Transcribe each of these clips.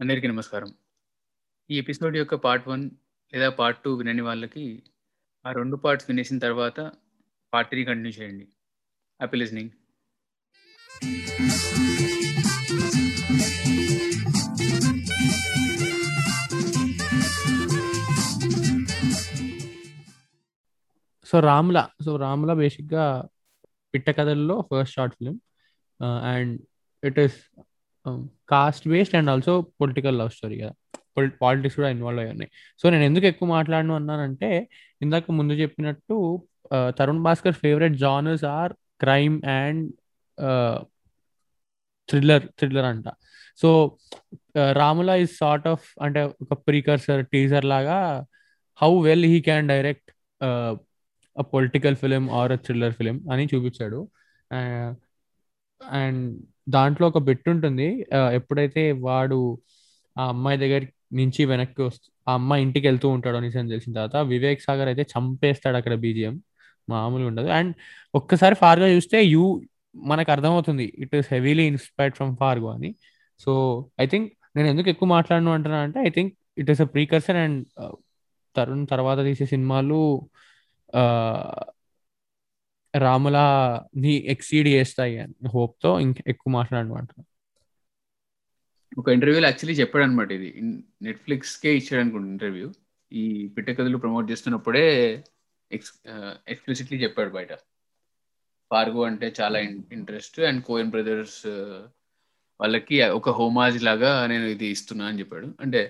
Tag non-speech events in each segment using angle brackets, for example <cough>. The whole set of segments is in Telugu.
అందరికీ నమస్కారం. ఈ ఎపిసోడ్ యొక్క పార్ట్ వన్ లేదా పార్ట్ టూ వినని వాళ్ళకి, ఆ రెండు పార్ట్స్ వినేసిన తర్వాత పార్ట్ త్రీ కంటిన్యూ చేయండి. Happy listening. So 'Ramula' so 'Ramula' బేసిక్‌గా 'పిట్ట కథల్లో' first short film. And it is caste based and also political love story కదా! పాలిటిక్స్ కూడా ఇన్వాల్వ్ అయ్యి ఉన్నాయి. సో నేను ఎందుకు ఎక్కువ మాట్లాడను అన్నానంటే, ఇందాక ముందు చెప్పినట్టు Tarun Bhaskar favourite genres are crime and thriller, thriller అంట. So Ramula 'Ramula' is sort of అంటే ఒక ప్రీకర్సర్ టీజర్ లాగా how well he can direct political film or a thriller film అని చూపించాడు. అండ్ దాంట్లో ఒక బిట్ ఉంటుంది. ఎప్పుడైతే వాడు ఆ అమ్మాయి దగ్గర నుంచి వెనక్కి వస్తూ ఆ అమ్మాయి ఇంటికి వెళ్తూ ఉంటాడు నిజం తెలిసిన తర్వాత, వివేక్ సాగర్ అయితే చంపేస్తాడు అక్కడ బీజీఎం. మామూలుగా ఉండదు. అండ్ ఒక్కసారి 'ఫార్గో' చూస్తే యూ మనకు అర్థమవుతుంది. It is heavily inspired from 'Fargo' అని. సో ఐ థింక్ నేను ఎందుకు ఎక్కువ మాట్లాడను అంటున్నా అంటే I think it is a precursor and Tarun తర్వాత తీసే సినిమాలు ఆహ్ 'రాముల'ని ఎక్సీడ్ చేస్తాయి అని హోప్‌తో ఇంక ఎక్కువ మాట్లాడను అంటున్నా. ఒక ఇంటర్వ్యూలో యాక్చువల్లీ చెప్పాడన్నమాట ఇది. ఇన్ నెట్‌ఫ్లిక్స్‌కే ఇచ్చాడనుకుంటా ఇంటర్వ్యూ. ఈ పిట్ట కథలు ప్రమోట్ చేస్తున్నప్పుడే ఎక్స్ ఎక్స్‌ప్లిసిట్‌లీ చెప్పాడు బయట. 'ఫార్గో' అంటే చాలా ఇంట్రెస్ట్ అండ్ 'కోఎన్ బ్రదర్స్' వాళ్ళకి ఒక హోమాజ్ లాగా నేను ఇది ఇస్తున్నా అని చెప్పాడు. అంటే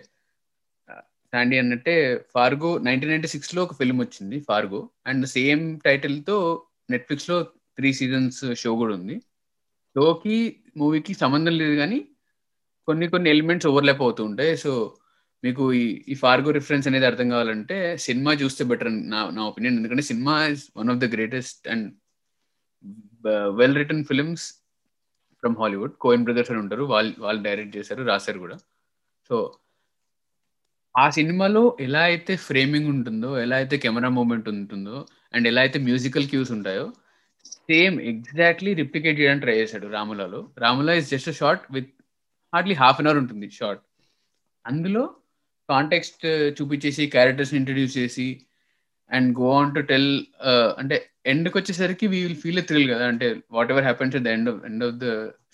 శాండీ అన్నట్టే 'ఫార్గో' 1996లో ఒక ఫిల్మ్ వచ్చింది 'ఫార్గో' అండ్ సేమ్ టైటిల్‌తో నెట్‌ఫ్లిక్స్‌లో త్రీ సీజన్స్ షో కూడా ఉంది. షోకి, మూవీకి సంబంధం లేదు కానీ కొన్ని కొన్ని ఎలిమెంట్స్ ఓవర్‌లాప్ అవుతూ ఉంటాయి. సో మీకు ఈ ఈ 'ఫార్గో' రిఫరెన్స్ అనేది అర్థం కావాలంటే సినిమా చూస్తే బెటర్ అని నా నా ఒపీనియన్. ఎందుకంటే cinema is one of the greatest and well written films from Hollywood. Coen brothers' అని ఉంటారు. వాళ్ళు వాళ్ళు డైరెక్ట్ చేశారు, రాశారు కూడా. సో ఆ సినిమాలో ఎలా అయితే ఫ్రేమింగ్ ఉంటుందో, ఎలా అయితే కెమెరా మూమెంట్ ఉంటుందో, అండ్ ఎలా అయితే మ్యూజికల్ క్యూస్ ఉంటాయో, సేమ్ ఎగ్జాక్ట్‌లీ రిప్లికేట్ చేయడానికి ట్రై చేశాడు రాములాలో 'Ramula' is just short with hardly half an hour ఉంటుంది షార్ట్. అందులో కాంటెక్స్ట్ uh, చూపించేసి, క్యారెక్టర్స్‌ని ఇంట్రడ్యూస్ చేసి and go on to tell uh, అంటే అంటే ఎండ్‌కొచ్చేసరికి వీ విల్ ఫీల్ థ్రిల్ కదా! అంటే whatever happens the end of end of the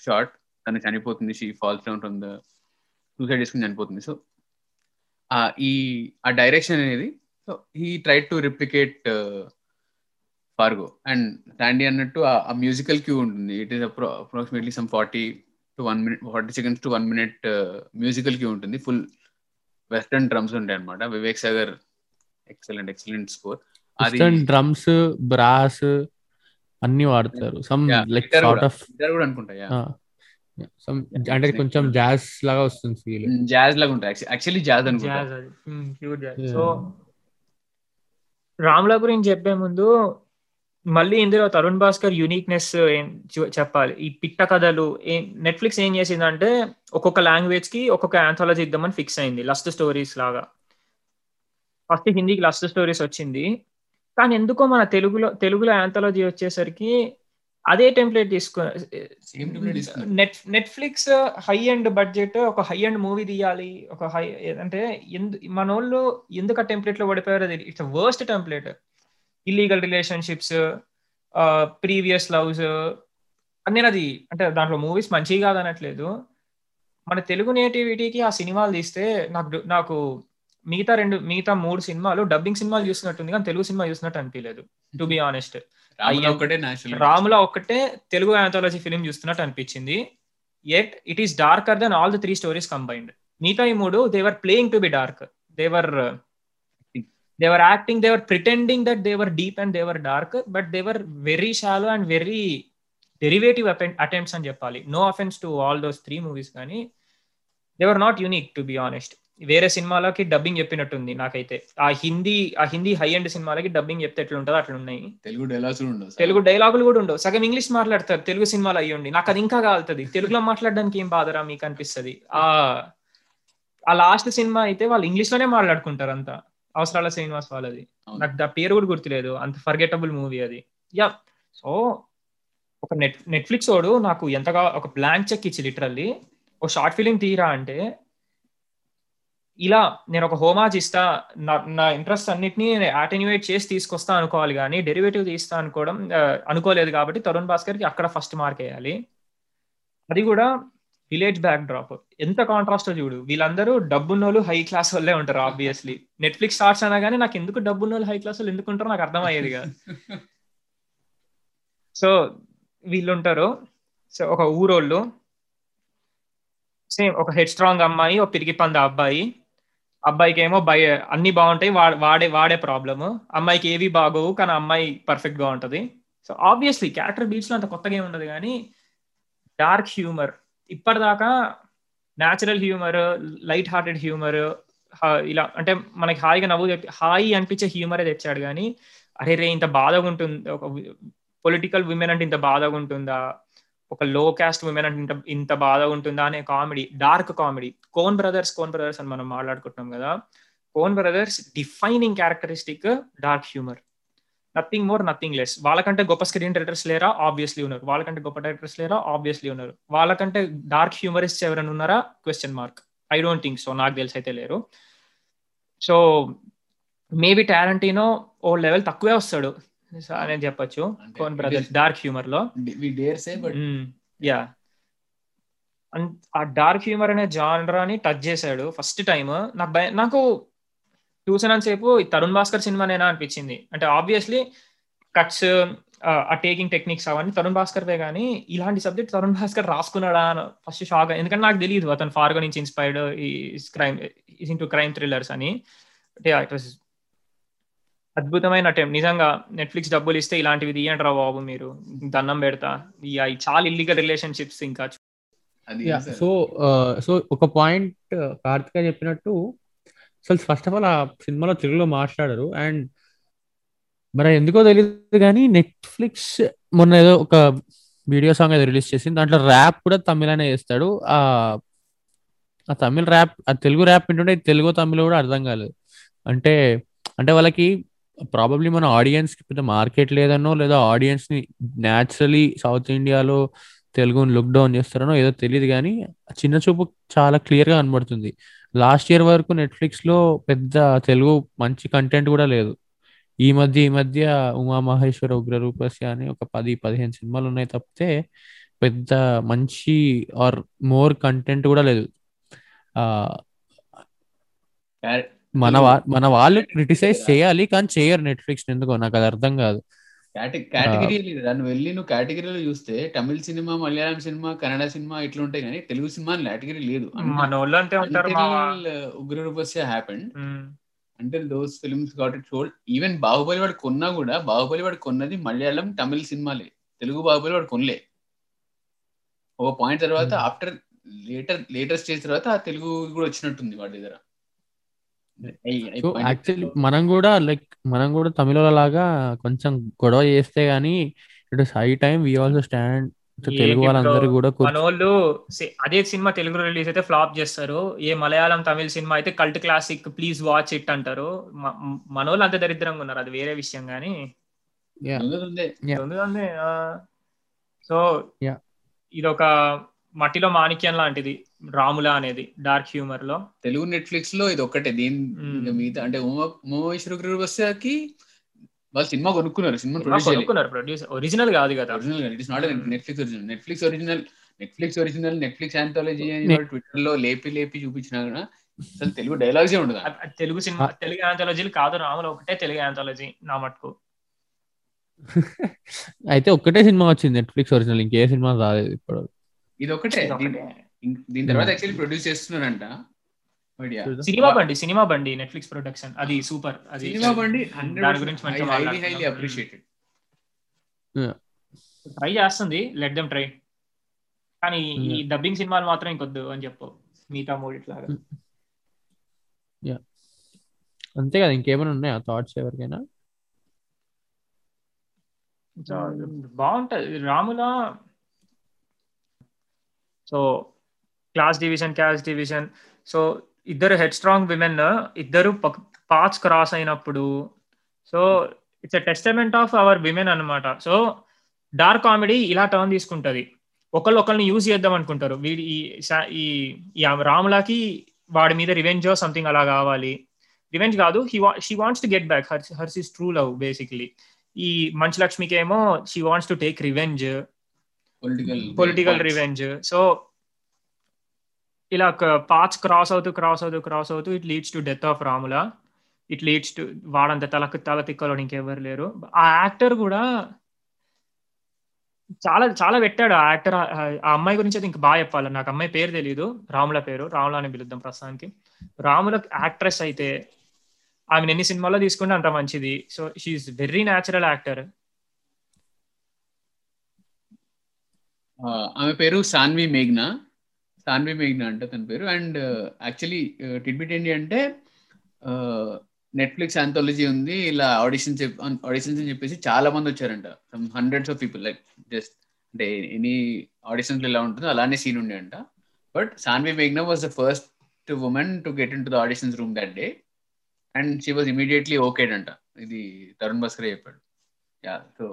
short తను చనిపోతుంది. She falls down from the suicide చేసుకుని చనిపోతుంది. సో uh, ఈ ఆ డైరెక్షన్ అనేది so he try to replicate 'Fargo' and Sandy అన్నట్టు ఆ మ్యూజికల్ క్యూ ఉంటుంది. It is appro approximately some 40 to 1 minute 40 seconds to 1 minute musical cue ఉంటుంది. ఫుల్ వెస్టర్న్ డ్రమ్స్ ఉంటాయన్నమాట. Vivek Sagar excellent, excellent score. అది డ్రమ్స్, బ్రాస్ అన్నీ వాడతారు. సమ్! లైక్ సార్ట్ కూడా. ఆఫ్ కూడా అనుకుంటా. సమ్! అంటే కొంచెం. జాజ్ లాగా వస్తుంది ఫీల్. జాజ్ లాగా ఉంటాయి. యాక్చు యాక్చువల్లీ జాజ్ అనుకుంటా. జాజ్ అది. హ్మ్. Pure jazz. So yeah! 'Ramula' గురించి చెప్పే ముందు మళ్ళీ ఇందులో తరుణ్ భాస్కర్ యూనిక్‌నెస్ చెప్పాలి. ఈ పిట్ట కథలు ఏం నెట్‌ఫ్లిక్స్ ఏం చేసిందంటే ఒక్కొక్క లాంగ్వేజ్‌కి ఒక్కొక్క యాంథాలజీ ఇద్దామని ఫిక్స్ అయింది. లస్ట్ స్టోరీస్ లాగా. ఫస్ట్ హిందీకి లస్ట్ స్టోరీస్ వచ్చింది. కానీ ఎందుకో మన తెలుగులో తెలుగులో యాంథాలజీ వచ్చేసరికి అదే టెంప్లేట్ తీసుకు template. Net Netflix high end budget ఒక హై ఎండ్ మూవీ తీయాలి. ఒక హై అంటే ఎందు మనోళ్ళు ఎందుకు ఆ టెంప్లేట్‌లో పడిపోయారో తెలి it's worst template. Illegal relationships previous loves నేనది అంటే దాంట్లో మూవీస్ మంచివి కాదనట్లేదు. మన తెలుగు నేటివిటీకి ఆ సినిమాలు తీస్తే నాకు నాకు మిగతా 2 మిగతా 3 సినిమాలు డబ్బింగ్ సినిమాలు చూసినట్టుంది కానీ తెలుగు సినిమా చూసినట్టు అనిపియలేదు. To be honest. 'రాముల' ఒక్కటే తెలుగు యాంథాలజీ ఫిల్మ్ చూస్తున్నట్టు అనిపించింది. Yet it is darker than all the 3 stories combined. మిగతా ఈ 3 they were playing to be dark. They were they were acting they were pretending that they were deep and they were dark. But they were very shallow and very derivative attempts అని చెప్పాలి. No offence to all those 3 movies కానీ they were not unique to be honest. వేరే సినిమాలకి డబ్బింగ్ చెప్పినట్టుంది నాకైతే. ఆ హిందీ ఆ హిందీ హై ఎండ్ సినిమాలకి డబ్బింగ్ చెప్తే ఎట్లుంటదో అట్లున్నాయి. తెలుగు డైలాగ్స్ కూడా ఉండవు. తెలుగు డైలాగులు కూడా ఉండవు. సగం ఇంగ్లీష్ మాట్లాడతారు తెలుగు సినిమాలు అయ్యుండి. నాకు అది ఇంకా కాలుతది. తెలుగులో మాట్లాడడానికి ఏం బాధరా మీకు అనిపిస్తది. ఆహ్, ఆ లాస్ట్ సినిమా అయితే వాళ్ళు ఇంగ్లీష్‌లోనే మాట్లాడుకుంటారు అంతా. అవసరాల శ్రీనివాస్ వాళ్ళది. నాకు ద పేరు కూడా గుర్తులేదు. అంత ఫర్గెటబుల్ మూవీ అది. యాహ్! సో ఒక నెట్ నెట్‌ఫ్లిక్సోడు నాకు ఎంతగా ఒక బ్లాంక్ చెక్ ఇచ్చి లిటరల్లీ ఓ షార్ట్ ఫిల్మ్ తీయరా అంటే ఇలా నేను ఒక హోమాజ్ ఇస్తా నా నా ఇంట్రెస్ట్ అన్నిటిని అటెన్యువేట్ చేసి తీసుకొస్తా అనుకోవాలి కానీ డెరివేటివ్ తీస్తా అనుకోవడం అనుకోలేదు కాబట్టి తరుణ్ భాస్కర్కి అక్కడ ఫస్ట్ మార్క్ వేయాలి అది కూడా విలేజ్ బ్యాక్ డ్రాప్ ఎంత కాంట్రాస్ట్ చూడు. వీళ్ళందరూ డబ్బున్నోళ్ళు హై క్లాస్ వాళ్ళే ఉంటారు ఆబ్వియస్లీ నెట్ఫ్లిక్స్ స్టార్ట్స్ అనగానే నాకు ఎందుకు డబ్బున్నోళ్ళు హై క్లాస్ వాళ్ళు ఎందుకు ఉంటారో నాకు అర్థమయ్యేది కాదు. <laughs> సో వీళ్ళు ఉంటారు సో ఒక ఊరోళ్ళు. సేమ్ ఒక హెడ్ స్ట్రాంగ్ అమ్మాయి ఒక పిరికి పంద అబ్బాయి. అబ్బాయికి ఏమో బయ అన్ని బాగుంటాయి వాడే వాడే ప్రాబ్లమ్ అమ్మాయికి ఏవి బాగోవు కానీ అమ్మాయి పర్ఫెక్ట్గా ఉంటది. సో ఆబ్వియస్లీ క్యారెక్టర్ బీట్స్లో అంత కొత్తగా ఏమి ఉండదు కానీ డార్క్ హ్యూమర్ ఇప్పటిదాకా natural humour light hearted humour ఇలా అంటే మనకి హాయిగా నవ్వు హాయి అనిపించే హ్యూమరే తెచ్చాడు కానీ అరే రే ఇంత బాధగా ఉంటుంది ఒక పొలిటికల్ విమెన్ అంటే ఇంత బాధగా ఉంటుందా? ఒక లో కాస్ట్ ఉమెన్ అంటే ఇంత ఇంత బాధగా ఉంటుందా? అనే comedy dark comedy Coen brothers Coen brothers అని మనం మాట్లాడుకుంటున్నాం కదా. Coen brothers defining characteristic dark humour nothing more nothing less వాళ్ళకంటే గొప్ప స్క్రీన్ డైరెక్టర్స్ లేరా? ఆబ్వియస్లీ ఉన్నారు. వాళ్ళకంటే గొప్ప డైరెక్టర్స్ లేరా? ఆబ్వియస్లీ ఉన్నారు. వాళ్ళకంటే డార్క్ హ్యూమరిస్ట్ ఎవరైనా ఉన్నారా? Question mark I don't think so నాకు తెలిసి అయితే లేరు. సో మేబీ టారెంటీనో ఓ లెవెల్ తక్కువే వస్తాడు. అని చెప్పొచ్చు. కోన్ బ్రదర్స్ డార్క్ హ్యూమర్లో. యా ఆ డార్క్ హ్యూమర్ అనే జానరాని టచ్ చేశాడు ఫస్ట్ టైం నాకు నాకు చూసినంతసేపు ఈ తరుణ్ భాస్కర్ సినిమానేనా అనిపించింది. అంటే ఆబ్వియస్లీ కట్స్ ఆ టేకింగ్ టెక్నిక్స్ అవన్నీ తరుణ్ భాస్కర్ వే కానీ ఇలాంటి సబ్జెక్ట్ తరుణ్ భాస్కర్ రాసుకున్నాడా అని ఫస్ట్ షాక్ ఎందుకంటే నాకు తెలియదు అతను ఫార్గో నుంచి ఇన్స్పైర్డ్ ఈ crime is into crime thrillers అని. అంటే ఇట్ వాస్ అద్భుతమైన అటెంప్ట్ నిజంగా నెట్ఫ్లిక్స్ డబ్బులు ఇస్తే ఇలాంటివి తీయండి రా బాబు మీరు. దండం పెడతా. ఈ చాలా ఇల్లీగల్ రిలేషన్షిప్స్ ఇంకా. అది సో సో ఒక పాయింట్ కార్తిక చెప్పినట్టు అసలు ఫస్ట్ ఆఫ్ ఆల్ ఆ సినిమాలో తెలుగులో మాట్లాడరు. అండ్ మరి ఎందుకో తెలియదు కానీ నెట్ఫ్లిక్స్ మొన్న ఏదో ఒక వీడియో సాంగ్ ఏదో రిలీజ్ చేసింది. దాంట్లో ర్యాప్ కూడా తమిళనే చేస్తాడు. ఆ ఆ తమిళ ర్యాప్ ఆ తెలుగు ర్యాప్ వింటుంటే తెలుగు తమిళ కూడా అర్థం కాలేదు. అంటే అంటే వాళ్ళకి ప్రాబబ్లీ మన ఆడియన్స్కి పెద్ద మార్కెట్ లేదనో లేదా ఆడియన్స్ని న్యాచురలీ సౌత్ ఇండియాలో తెలుగుని లుక్ డౌన్ చేస్తారనో ఏదో తెలియదు కానీ చిన్న చూపు చాలా క్లియర్గా కనబడుతుంది. లాస్ట్ ఇయర్ వరకు నెట్ఫ్లిక్స్లో పెద్ద తెలుగు మంచి కంటెంట్ కూడా లేదు. ఈ మధ్య ఈ మధ్య ఉమా మహేశ్వర ఉగ్ర రూపస్య అని ఒక పది పదిహేను సినిమాలు ఉన్నాయి తప్పితే పెద్ద మంచి ఆర్ మోర్ కంటెంట్ కూడా లేదు. మన వా మన వాళ్ళు క్రిటిసైజ్ చేయాలి కానీ చేయరు నెట్ఫ్లిక్స్ ఎందుకో నాకు అది అర్థం కాదు. కేటగిరీ లేదు నువ్వు వెళ్ళి నువ్వు కేటగిరీలో చూస్తే Tamil cinema Malayalam cinema Kannada cinema ఇట్లా ఉంటాయి కానీ తెలుగు సినిమా కేటగిరీ లేదు. మా ఉగ్ర రూపస్య హ్యాపెండ్. అంటే those films got it should even Baahubali వాడు కొన్నా కూడా బాహుబలి వాడు కొన్నది మలయాళం తమిళ సినిమాలే. తెలుగు బాహుబలి వాడు కొనలే. ఒక పాయింట్ తర్వాత. ఆఫ్టర్ లేటర్ లేటర్ స్టేజ్ తర్వాత ఆ తెలుగు కూడా వచ్చినట్టుంది వాడి దగ్గర. సో యాక్చువల్లీ మనం కూడా లైక్ మనం కూడా తమిళ లాగా కొంచెం గొడవ చేస్తే గానీ it is high time we also stand Telugu వాళ్ళందరూ? కూడా మన వాళ్ళు సే- అదే సినిమా తెలుగు రిలీజ్ అయితే ఫ్లాప్ చేస్తారు. ఏ మలయాళం తమిళ సినిమా అయితే cult classic please watch it అంటారు. మ- మన వాళ్ళు అంత దరిద్రంగా ఉన్నారు. అది వేరే విషయం కానీ సో. ఇది ఒక మట్టిలో మాణిక్యం లాంటిది. రాముల అనేది డార్క్ హ్యూమర్లో. తెలుగు నెట్ఫ్లిక్స్లో ఇది ఒక్కటే దీని మిగతా అంటే ఉమేశ్వర రూపస్యకి వాళ్ళు సినిమా కొనుక్కున్నారు. సినిమా కొనుక్కున్నారు ప్రొడ్యూసర్ ఒరిజినల్ కాదు కదా. Original it is not. Netflix original Netflix original Netflix original Netflix anthology అని ట్విట్టర్లో లేపి లేపి చూపించినా కూడా అసలు తెలుగు డైలాగ్స్ ఏ ఉండదు. తెలుగు సినిమా తెలుగు యాంథాలజీలు కాదు రాముల. ఒకటే తెలుగు యాంథాలజీ నా మటుకు. <laughs> అయితే ఒక్కటే సినిమా వచ్చింది నెట్ఫ్లిక్స్ ఒరిజినల్ ఇంకే సినిమా రాలేదు ఇప్పుడు ఇది ఒకటే. దీని- తర్వాత యాక్చువల్లీ ప్రొడ్యూస్ చేస్తున్నారంట. సినిమా బండి సినిమా బండి నెట్ఫ్లిక్స్ ప్రొడక్షన్ అది సూపర్ అది సినిమా బండి దాని గురించి హైలీ హైలీ. అప్రిషియేటెడ్ ట్రై చేస్తుంది. లెట్ దెమ్ ట్రై కానీ ఈ Yeah. డబ్బింగ్ సినిమాలు మాత్రం ఇంకొద్దు అని చెప్పు. మిగతా మూడిట్లాగా. అంతే కదా ఇంకేమైనా ఉన్నాయా థాట్స్ ఎవరికైనా? సో బాగుంటది. Ramula so class division cash division so ఇద్దరు హెడ్ స్ట్రాంగ్ విమెన్ ఇద్దరు పాచ్ క్రాస్ అయినప్పుడు so it's a testament of our women అన్నమాట. సో డార్క్ కామెడీ ఇలా టర్న్ తీసుకుంటది. ఒకళ్ళు ఒకరిని యూజ్ చేద్దాం అనుకుంటారు. వీడి ఈ రాములకి వాడి మీద రివెంజ్ సంథింగ్ అలా కావాలి. రివెంజ్ కాదు he she wants to get back hers hers is true love basically ఈ మంచు లక్ష్మికి ఏమో she wants to take revenge political revenge so ఇలా పార్ట్స్ క్రాస్ అవుతూ క్రాస్ అవుతూ క్రాస్ అవుతూ it leads to death of Ramula it leads to వాడంత తలకు తల తిక్కలో ఇంకెవరు లేరు. ఆ యాక్టర్ కూడా చాలా చాలా పెట్టాడు ఆ యాక్టర్ ఆ అమ్మాయి గురించి అయితే ఇంకా బాగా చెప్పాలి. నాకు అమ్మాయి పేరు తెలియదు రాముల పేరు. రాముల అని పిలుద్దాం ప్రస్తుతానికి. రాముల యాక్ట్రెస్ అయితే ఆమె ఎన్ని సినిమాల్లో తీసుకుంటే అంత మంచిది. So she's very natural actor ఆమె పేరు సాన్వి మేఘ్నా. సాన్వి మేఘ్నా అంటే తన పేరు. అండ్ యాక్చువల్లీ టిడ్బిట్ ఏంటి అంటే నెట్ఫ్లిక్స్ ఆంథాలజీ ఉంది. ఇలా ఆడిషన్స్ ఆడిషన్స్ అని చెప్పేసి చాలా మంది వచ్చారంట. Some hundreds of people like just అంటే ఎనీ ఆడిషన్స్ ఎలా ఉంటుందో అలానే సీన్ ఉండే అంట. But Saanvi మేఘ్నా was the first woman to get in to the auditions room that day and she was immediately okayed అంట. ఇది తరుణ్ భాస్కర్ చెప్పాడు. Yeah so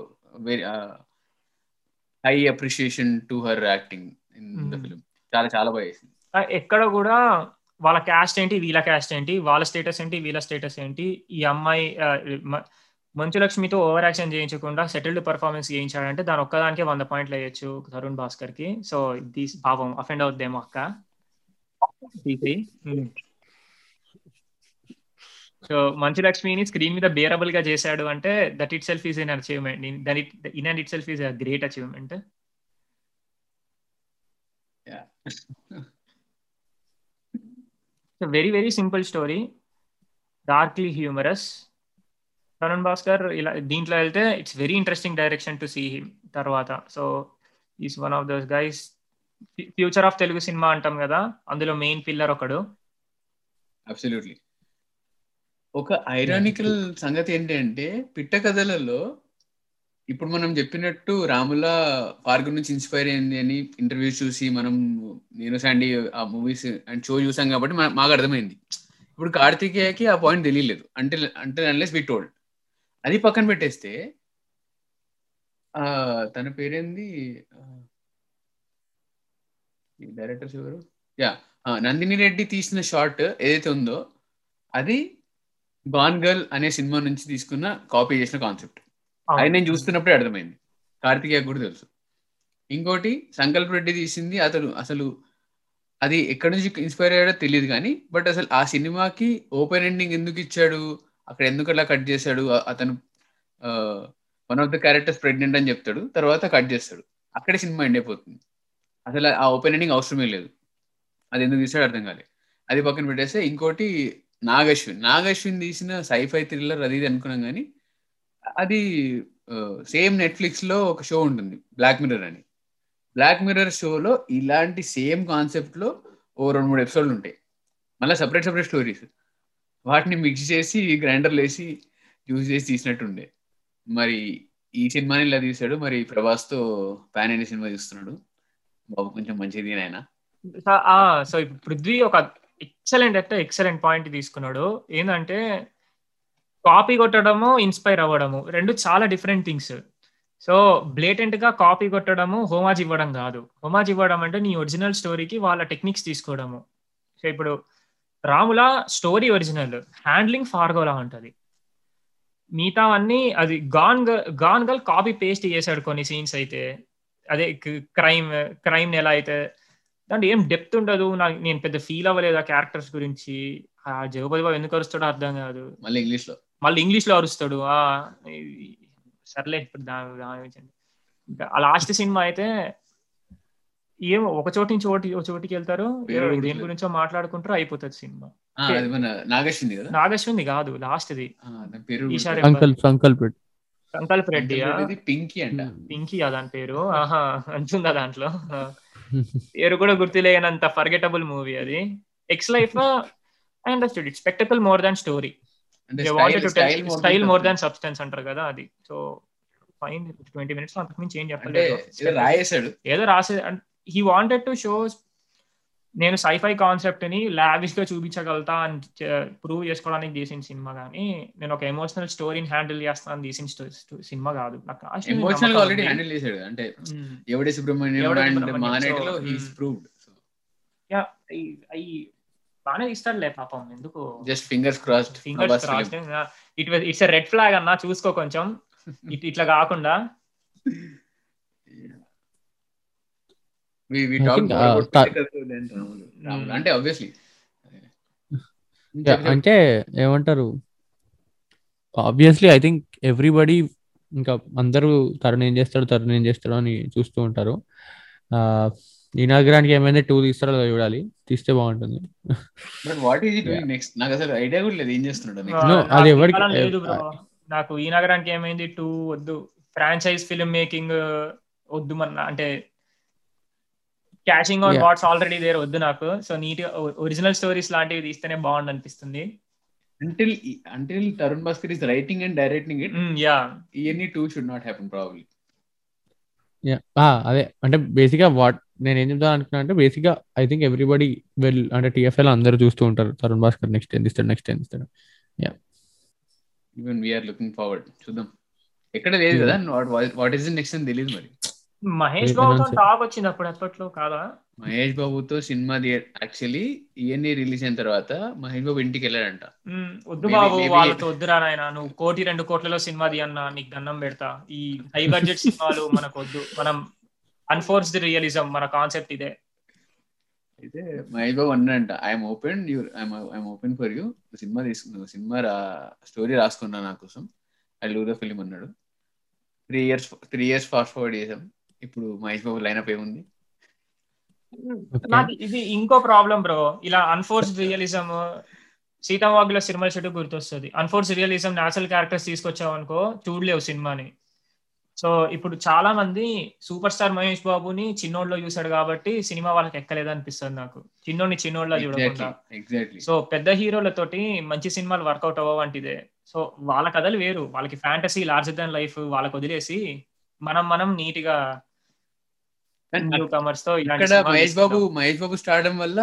very high appreciation to her acting in the చాలా చాలా బాగా ఎక్కడ కూడా వాళ్ళ క్యాస్ట్ ఏంటి వీళ్ళ క్యాస్ట్ ఏంటి వాళ్ళ స్టేటస్ ఏంటి వీళ్ళ స్టేటస్ ఏంటి ఈ అమ్మాయి మంచు లక్ష్మితో ఓవర్ యాక్షన్ చేయించకుండా సెటిల్డ్ పర్ఫార్మెన్స్ చేయించాడంటే దాని ఒక్కదానికే వంద పాయింట్లు వేయచ్చు తరుణ్ భాస్కర్కి సో దీస్ పాపం అఫెండ్ అవుద్దేమో అక్క. సో మంచు లక్ష్మిని స్క్రీన్ మీద బేరబుల్గా చేశాడు అంటే that itself is an achievement that it in and itself is a great achievement very very simple story darkly humorous Tarun Bhaskar ఇలా దీంట్లో వెళ్తే it's very interesting direction to see him తర్వాత so is one of those guys future of Telugu cinema అంటాం కదా అందులో మెయిన్ పిల్లర్ ఒకడు. అబ్సల్యూట్లీ ఒక ఐరానికల్ సంగతి ఏంటి అంటే పిట్ట కథలలో ఇప్పుడు మనం చెప్పినట్టు రాముల పార్క్ నుంచి ఇన్స్పైర్ అయింది అని ఇంటర్వ్యూస్ చూసి మనం నేను శాండీ ఆ మూవీస్ అండ్ షో చూసాం కాబట్టి మాకు అర్థమైంది. ఇప్పుడు కార్తికేయకి ఆ పాయింట్ తెలియలేదు. అంటే అంటే అన్లెస్ వి టోల్డ్ అది పక్కన పెట్టేస్తే తన పేరేంది? డైరెక్టర్స్ ఎవరు? యా నందిని రెడ్డి తీసిన షార్ట్ ఏదైతే ఉందో అది బాన్ గర్ల్ అనే సినిమా నుంచి తీసుకున్న కాపీ చేసిన కాన్సెప్ట్ అది నేను చూస్తున్నప్పుడే అర్థమైంది. కార్తికేయ కూడా తెలుసు. ఇంకోటి సంకల్ప్ రెడ్డి తీసింది అతను. అసలు అది ఎక్కడి నుంచి ఇన్స్పైర్ అయ్యాడో తెలియదు కానీ బట్ అసలు ఆ సినిమాకి ఓపెన్ ఎండింగ్ ఎందుకు ఇచ్చాడు? అక్కడ ఎందుకు అలా కట్ చేశాడు? అతను one of the characters pregnant అని చెప్తాడు. తర్వాత కట్ చేస్తాడు. అక్కడే సినిమా ఎండ్ అయిపోతుంది. అసలు ఆ ఓపెన్ ఎండింగ్ అవసరమే లేదు. అది ఎందుకు తీసాడు అర్థం కాలేదు అది పక్కన పెట్టేస్తే ఇంకోటి నాగశ్విన్. నాగశ్విన్ తీసిన సైఫై థ్రిల్లర్ అది ఇది అనుకున్నాం కానీ అది సేమ్ నెట్ఫ్లిక్స్లో ఒక షో ఉంటుంది బ్లాక్ మిర్రర్ అని. బ్లాక్ మిర్రర్ షోలో ఇలాంటి సేమ్ కాన్సెప్ట్లో ఓ రెండు మూడు ఎపిసోడ్లు ఉంటాయి. మళ్ళీ సపరేట్ సపరేట్ స్టోరీస్. వాటిని మిక్స్ చేసి గ్రైండర్లు వేసి యూజ్ చేసి తీసినట్టు ఉండే మరి ఈ సినిమాని ఇలా తీసాడు మరి ప్రభాస్తో ప్యాన్ అనే సినిమా చూస్తున్నాడు. బాబు కొంచెం మంచిది ఆయన సో ఇప్పుడు పృథ్వీ ఒక ఎక్సలెంట్ అంటే ఎక్సలెంట్ పాయింట్ తీసుకున్నాడు. ఏంటంటే కాపీ కొట్టడము ఇన్స్పైర్ అవ్వడము. రెండు చాలా డిఫరెంట్ థింగ్స్. సో బ్లేటెంట్గా కాపీ కొట్టడము హోమాజ్ ఇవ్వడం కాదు. హోమాజ్ ఇవ్వడం అంటే నీ ఒరిజినల్ స్టోరీకి వాళ్ళ టెక్నిక్స్ తీసుకోవడము. సో ఇప్పుడు రాముల స్టోరీ ఒరిజినల్. హ్యాండ్లింగ్ ఫార్గోలా ఉంటుంది. మిగతా అన్ని అది Gone Gone Girl copy paste చేశాడు కొన్ని సీన్స్ అయితే. అదే క్రైమ్ క్రైమ్ ఎలా అయితే దాంట్లో ఏం డెప్త్ ఉండదు. నాకు నేను పెద్ద ఫీల్ అవ్వలేదు ఆ క్యారెక్టర్స్ గురించి. ఆ జగపతి బాబు ఎందుకు అరుస్తాడో అర్థం కాదు. మళ్ళీ ఇంగ్లీష్లో మళ్ళీ ఇంగ్లీష్లో అరుస్తాడు. ఆ సర్లే ఇప్పుడు ఇంకా ఆ లాస్ట్ సినిమా అయితే ఏమో ఒక చోటి నుంచి ఒకటి ఒక చోటికి వెళ్తారు. దేని గురించో మాట్లాడుకుంటారు అయిపోతుంది సినిమా. నాగశ్వింది కదా? నాగశ్వింది కాదు లాస్ట్ ది. సంకల్ప్ సంకల్ప్ సంకల్ప్ రెడ్డి పింకీ అంట. పింకీ దాని పేరు. ఆహా అంటుందా దాంట్లో? పేరు కూడా గుర్తులేనంత ఫర్గెటబుల్ మూవీ అది. X life I understood it spectacle more than story style more than substance అంటారు కదా అది. సో ఫైన్ ట్వంటీ మినిట్స్ అంతకు మించి ఏం చెప్పలేదు. ఏదో రాసే హీ వాంటెడ్ టు షో నేను సైఫై కాన్సెప్ట్ని లావిష్గా చూపించగలుగుతా అని ప్రూవ్ చేసుకోవడానికి తీసిన సినిమా కానీ నేను ఒక ఎమోషనల్ స్టోరీని హ్యాండిల్ చేస్తాను తీసిన సినిమా కాదు. ఎమోషనల్ ఆల్రెడీ హ్యాండిల్ చేశాడు. అంటే ఎవడే సుబ్రహ్మణ్యం అండ్ మానేటిలో హీస్ ప్రూవ్డ్ యా ఐ బాగానే తీస్తాడులే పాపం ఎందుకు? Just fingers crossed fingers crossed it it's red flag అన్న చూసుకో కొంచెం. <laughs> ఇట్ ఇట్లా కాకుండా. Uh. Hmm. అంటే ఆబ్వియస్లీ అంటే ఏమంటారు? ఆబ్వియస్లీ ఐ థింక్ ఎవ్రీబడి ఇంకా అందరూ తరుణ్ ఏం చేస్తాడు తరుణ్ ఏం చేస్తాడు అని చూస్తూ ఉంటారు. ఈ నగరానికి ఏమైనా టూ తీస్తారో చూడాలి. తీస్తే బాగుంటుంది. But what is doing next నాకు అసలు ఐడియా కూడా లేదు. ఏం చేస్తున్నాడు అది ఎవరికి- నాకు ఈ నగరానికి ఏమైంది? టూ వద్దు. ఫ్రాంచైజ్ ఫిల్మ్ మేకింగ్ వద్దు మన అంటే catching on. What's already there వద్దు నాకు. సో నీట్ ఒరిజినల్ స్టోరీస్ లాంటివి తీస్తేనే బాగుండు అనిపిస్తుంది. Until until Tarun Bhaskar is writing and directing it yeah ఇవన్నీ too should not happen probably Yeah. Ah, అదే. అంటే బేసిక్గా వాట్ నేను ఏం చెప్తాను అనుకున్నా అంటే బేసిక్గా ఐ థింక్ ఎవ్రీబడి వెల్ అంటే టిఎఫ్ఎల్ అందరూ చూస్తూ ఉంటారు. తరుణ్ భాస్కర్ నెక్స్ట్ ఏం తీస్తాడు నెక్స్ట్ ఏం తీస్తాడు. ఈవెన్ వీఆర్ లుకింగ్ ఫార్వర్డ్ చూద్దాం. ఎక్కడ లేదు కదా? వాట్ ఈస్ నెక్స్ట్ అని తెలియదు మరి. మహేష్ బాబుతో it. టాక్ వచ్చింది అప్పుడు ఎప్పట్లో కాదా? మహేష్ బాబుతో సినిమా యాక్చువల్లీ ఇవన్నీ రిలీజ్ అయిన తర్వాత మహేష్ బాబు ఇంటికి వెళ్ళాడంట. వద్దు బాబు వాళ్ళతో వద్దురా నాయన నువ్వు కోటి రెండు కోట్లలో సినిమా తీయన్నా నీకు దండం పెడతా. ఈ హై బడ్జెట్ సినిమాలు మనకు వద్దు. మనం అన్ఫోర్స్డ్ రియలిజం మన కాన్సెప్ట్ ఇదే. అయితే మహేష్ బాబు అన్నాడంట I'm open you I'm open for you cinema తీసుకున్నావు సినిమా రా స్టోరీ రాసుకున్నా నా కోసం. ఐ లూ ద ఫిలిం అన్నాడు. Three years three years fast forward చేసాం ఇప్పుడు మహేష్ బాబు లైనప్ ఏముంది? Okay. నాకు ఇది ఇంకో ప్రాబ్లం బ్రో ఇలా అన్ఫోర్స్డ్ రియలిజం సీతావాగుల సినిమా చెట్టు గుర్తొస్తుంది. అన్ఫోర్స్డ్ రియలిజం నేచురల్ క్యారెక్టర్స్ తీసుకొచ్చావు అనుకో చూడలేవు సినిమాని. సో ఇప్పుడు చాలా మంది సూపర్ స్టార్ మహేష్ బాబుని చిన్నోళ్ళలో చూసాడు కాబట్టి సినిమా వాళ్ళకి ఎక్కలేదు అనిపిస్తుంది నాకు. చిన్నోడిని చిన్నోళ్ళ చూడకుండా. సో పెద్ద హీరోలతోటి మంచి సినిమాలు వర్కౌట్ అవ్వంటిదే సో వాళ్ళ కథలు వేరు. వాళ్ళకి ఫ్యాంటసీ లార్జర్ దాన్ లైఫ్ వాళ్ళకి వదిలేసి మనం మనం నీట్గా న్యూ కమర్స్తో ఇలాంటి ఇక్కడ సినిమాలు మహేష్ బాబు. మహేష్ వల్ల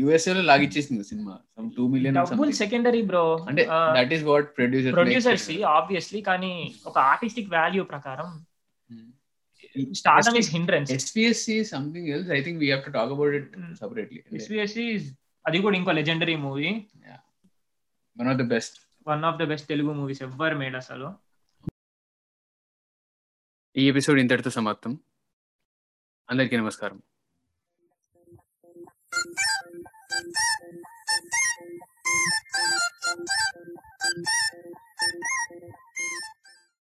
యుఎస్ఏ లో లాగిచ్చేసింది సినిమా. సమ్ టూ మిలియన్ డబ్బులు సెకండరీ బ్రో అంటే that is what producer producers obviously కానీ ఒక ఆర్టిస్టిక్ వాల్యూ ప్రకారం stardom is hindrance SPSC something else I think we have to talk about it. Separately అది కూడా ఇంకో legendary movie one of the best one of the best Telugu movies ఎవ్వరు మేడ్ అసలు. ఈ ఎపిసోడ్ ఇంతటితో సమాప్తం. అందరికీ నమస్కారం